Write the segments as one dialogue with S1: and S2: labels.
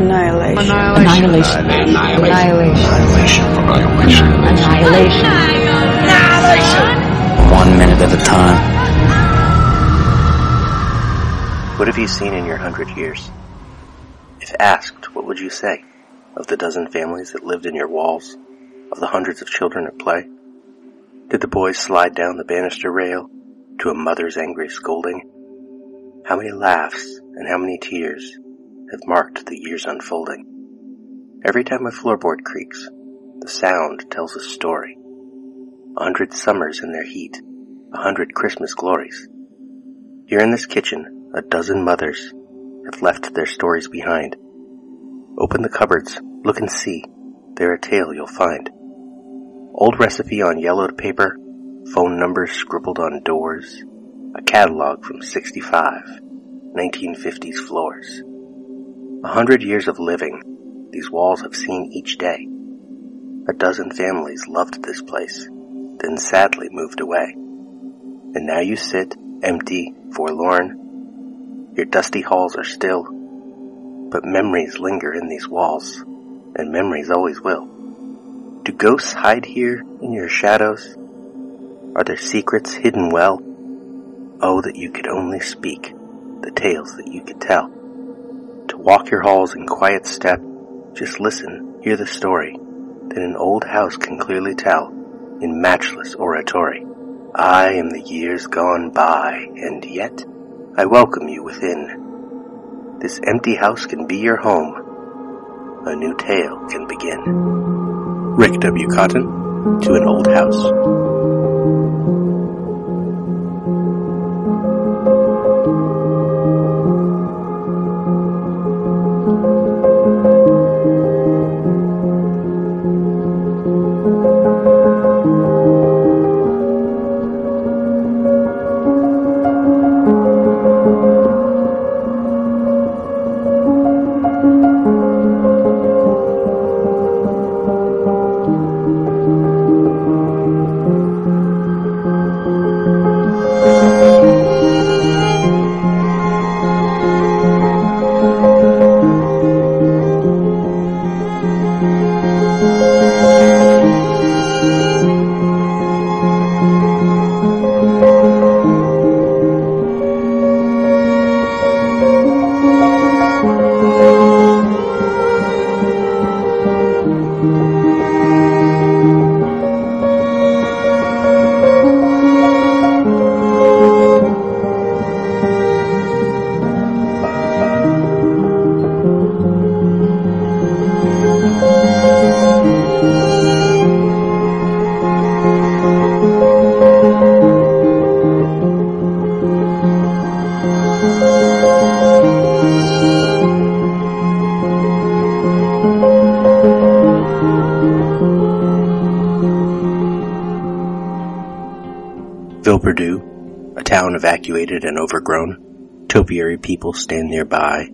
S1: Annihilation.
S2: Annihilation.
S3: Annihilation.
S2: Annihilation. Annihilation.
S4: One minute at a time.
S5: What have you seen in your hundred years? If asked, what would you say? Of the dozen families that lived in your walls? Of the hundreds of children at play? Did the boys slide down the banister rail to a mother's angry scolding? How many laughs and how many tears have marked the years unfolding? Every time a floorboard creaks, the sound tells a story. A hundred summers in their heat, a hundred Christmas glories. Here in this kitchen, a dozen mothers have left their stories behind. Open the cupboards, look and see, there a tale you'll find. Old recipe on yellowed paper, phone numbers scribbled on doors, a catalog from 65, 1950s floors. A hundred years of living, these walls have seen each day. A dozen families loved this place, then sadly moved away. And now you sit, empty, forlorn, your dusty halls are still, but memories linger in these walls, and memories always will. Do ghosts hide here in your shadows? Are there secrets hidden well? Oh, that you could only speak the tales that you could tell. Walk your halls in quiet step, just listen, hear the story that an old house can clearly tell in matchless oratory. I am the years gone by, and yet I welcome you within. This empty house can be your home. A new tale can begin. Rick W. Cotton to an old house. Villeperdue, a town evacuated and overgrown. Topiary people stand nearby.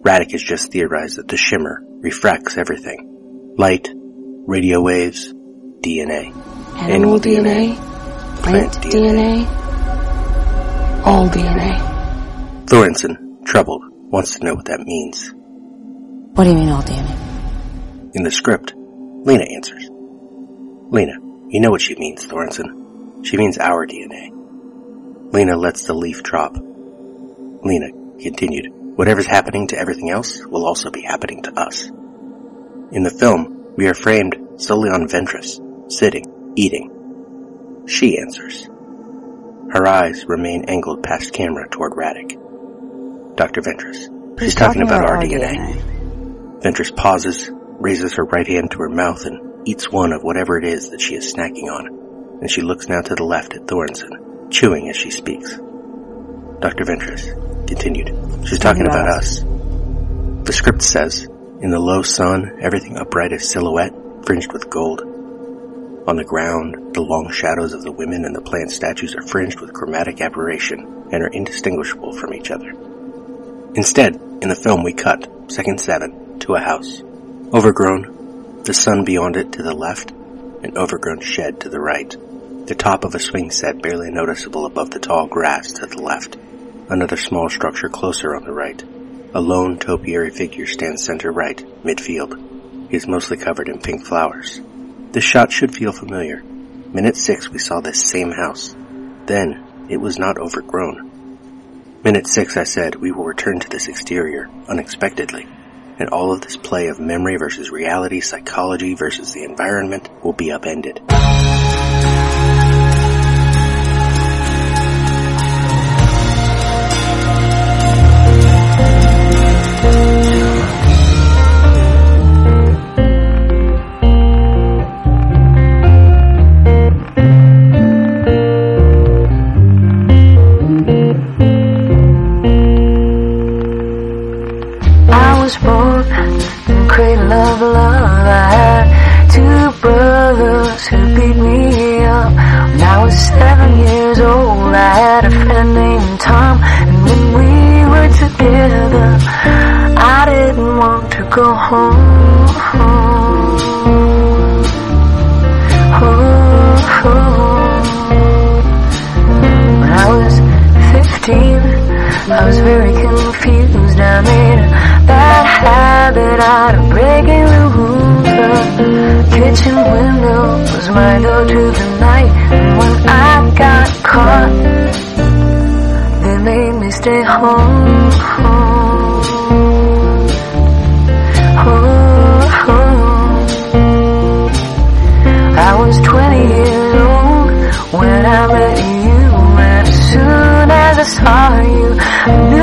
S5: Radek has just theorized that the shimmer refracts everything. Light, radio waves, DNA.
S1: Animal DNA, plant DNA, all DNA.
S5: Thorensen, troubled, wants to know what that means.
S2: What do you mean all DNA?
S5: In the script, Lena answers. Lena, you know what she means, Thorensen. She means our DNA. Lena lets the leaf drop. Lena continued, whatever's happening to everything else will also be happening to us. In the film, we are framed solely on Ventress, sitting, eating. She answers. Her eyes remain angled past camera toward Radek. Dr. Ventress. She's talking, about, our DNA. Ventress pauses, raises her right hand to her mouth, and eats one of whatever it is that she is snacking on. And she looks now to the left at Thorensen, chewing as she speaks. Dr. Ventress continued. She's talking about us. The script says, in the low sun, everything upright as silhouette, fringed with gold. On the ground, the long shadows of the women and the plant statues are fringed with chromatic aberration and are indistinguishable from each other. Instead, in the film we cut, second seven, to a house. Overgrown, the sun beyond it to the left, an overgrown shed to the right. The top of a swing set barely noticeable above the tall grass to the left. Another small structure closer on the right. A lone topiary figure stands center right, midfield. He is mostly covered in pink flowers. This shot should feel familiar. Minute six, we saw this same house. Then, it was not overgrown. Minute six, I said, we will return to this exterior, unexpectedly. And all of this play of memory versus reality, psychology versus the environment will be upended.
S6: Very confused. I made a bad habit out of breaking the rules. The kitchen window was my door to the night. And when I got caught, they made me stay home. Oh, oh. I was 20 years old when I met you, and as soon as I saw you, I knew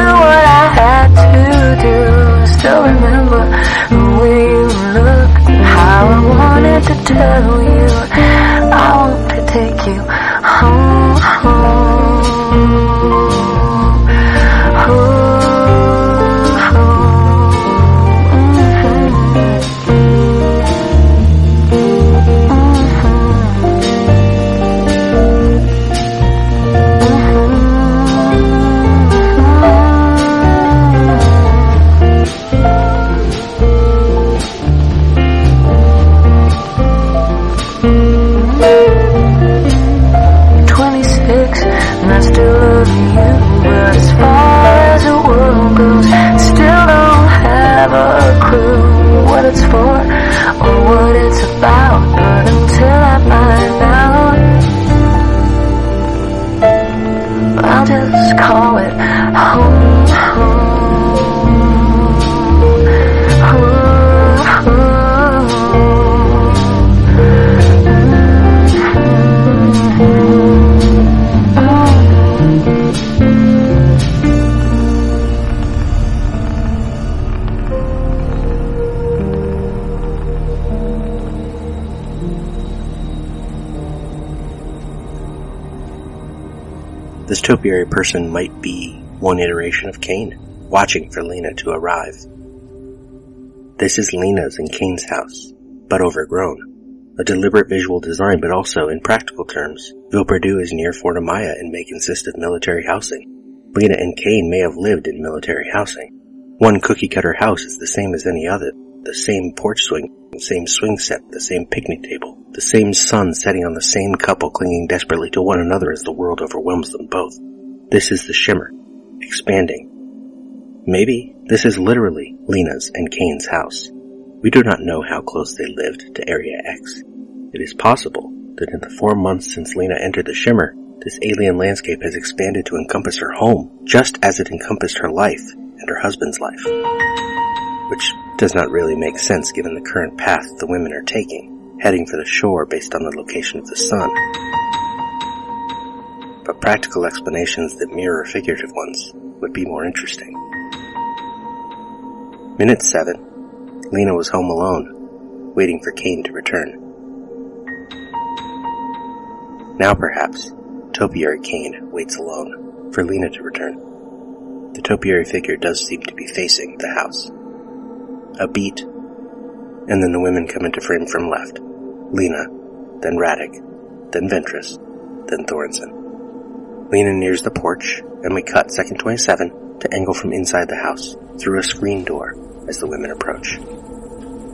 S5: topiary person might be one iteration of Kane, watching for Lena to arrive. This is Lena's and Kane's house, but overgrown. A deliberate visual design, but also, in practical terms, Ville Perdu is near Fort Amaya and may consist of military housing. Lena and Kane may have lived in military housing. One cookie cutter house is the same as any other. The same porch swing, the same swing set, the same picnic table, the same sun setting on the same couple clinging desperately to one another as the world overwhelms them both. This is the shimmer, expanding. Maybe this is literally Lena's and Kane's house. We do not know how close they lived to Area X. It is possible that in the four months since Lena entered the shimmer, this alien landscape has expanded to encompass her home, just as it encompassed her life and her husband's life. Which does not really make sense given the current path the women are taking, heading for the shore based on the location of the sun. But practical explanations that mirror figurative ones would be more interesting. Minute 7. Lena was home alone, waiting for Kane to return. Now perhaps, Topiary Kane waits alone for Lena to return. The topiary figure does seem to be facing the house. A beat, and then the women come into frame from left. Lena, then Radek, then Ventress, then Thorensen. Lena nears the porch, and we cut second 27 to angle from inside the house, through a screen door, as the women approach.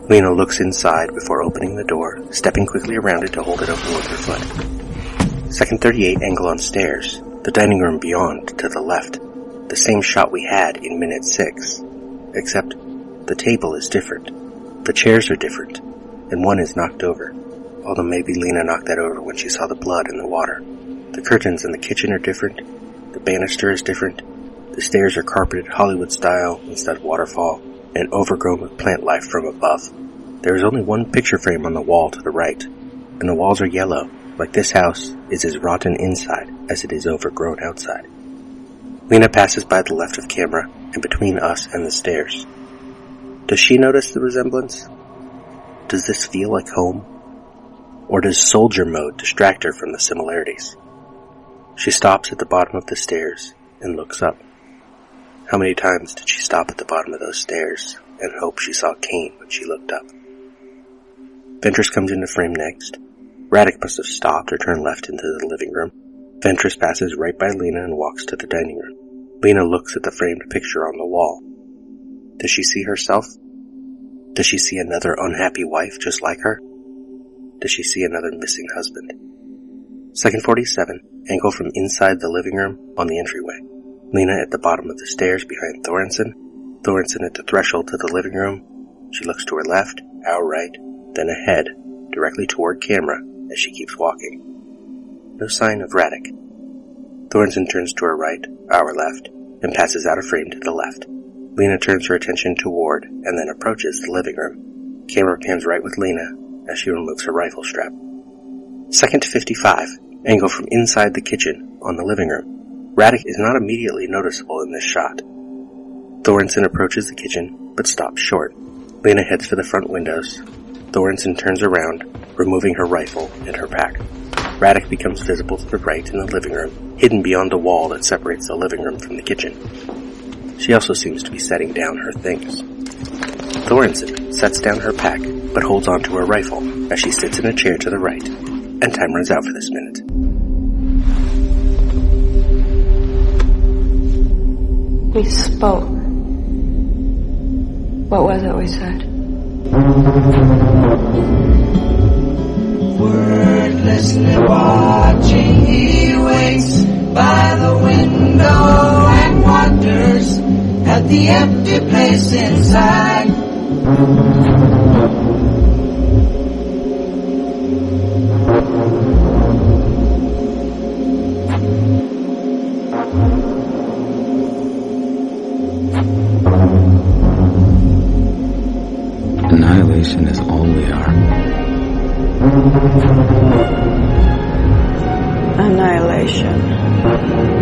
S5: Lena looks inside before opening the door, stepping quickly around it to hold it open with her foot. Second 38 angle on stairs, the dining room beyond to the left, the same shot we had in minute 6. except the table is different, the chairs are different, and one is knocked over, although maybe Lena knocked that over when she saw the blood in the water. The curtains in the kitchen are different, the banister is different, the stairs are carpeted Hollywood style instead of waterfall, and overgrown with plant life from above. There is only one picture frame on the wall to the right, and the walls are yellow, like this house is as rotten inside as it is overgrown outside. Lena passes by the left of camera and between us and the stairs. Does she notice the resemblance? Does this feel like home? Or does soldier mode distract her from the similarities? She stops at the bottom of the stairs and looks up. How many times did she stop at the bottom of those stairs and hope she saw Kane when she looked up? Ventress comes into frame next. Radek must have stopped or turned left into the living room. Ventress passes right by Lena and walks to the dining room. Lena looks at the framed picture on the wall. Does she see herself? Does she see another unhappy wife just like her? Does she see another missing husband? Second 47, angle from inside the living room on the entryway. Lena at the bottom of the stairs behind Thorensen. Thorensen at the threshold to the living room. She looks to her left, our right, then ahead, directly toward camera as she keeps walking. No sign of Radek. Thorensen turns to her right, our left, and passes out of frame to the left. Lena turns her attention toward and then approaches the living room. Camera pans right with Lena as she removes her rifle strap. Second to 55, angle from inside the kitchen on the living room. Radek is not immediately noticeable in this shot. Thorensen approaches the kitchen, but stops short. Lena heads for the front windows. Thorensen turns around, removing her rifle and her pack. Radek becomes visible to the right in the living room, hidden beyond a wall that separates the living room from the kitchen. She also seems to be setting down her things. Thorensen sets down her pack, but holds onto her rifle as she sits in a chair to the right, and time runs out for this minute.
S1: We spoke. What was it we said?
S7: Wordlessly watching, he waits by the window and wonders at the empty place inside.
S4: Annihilation is all we are.
S1: Annihilation.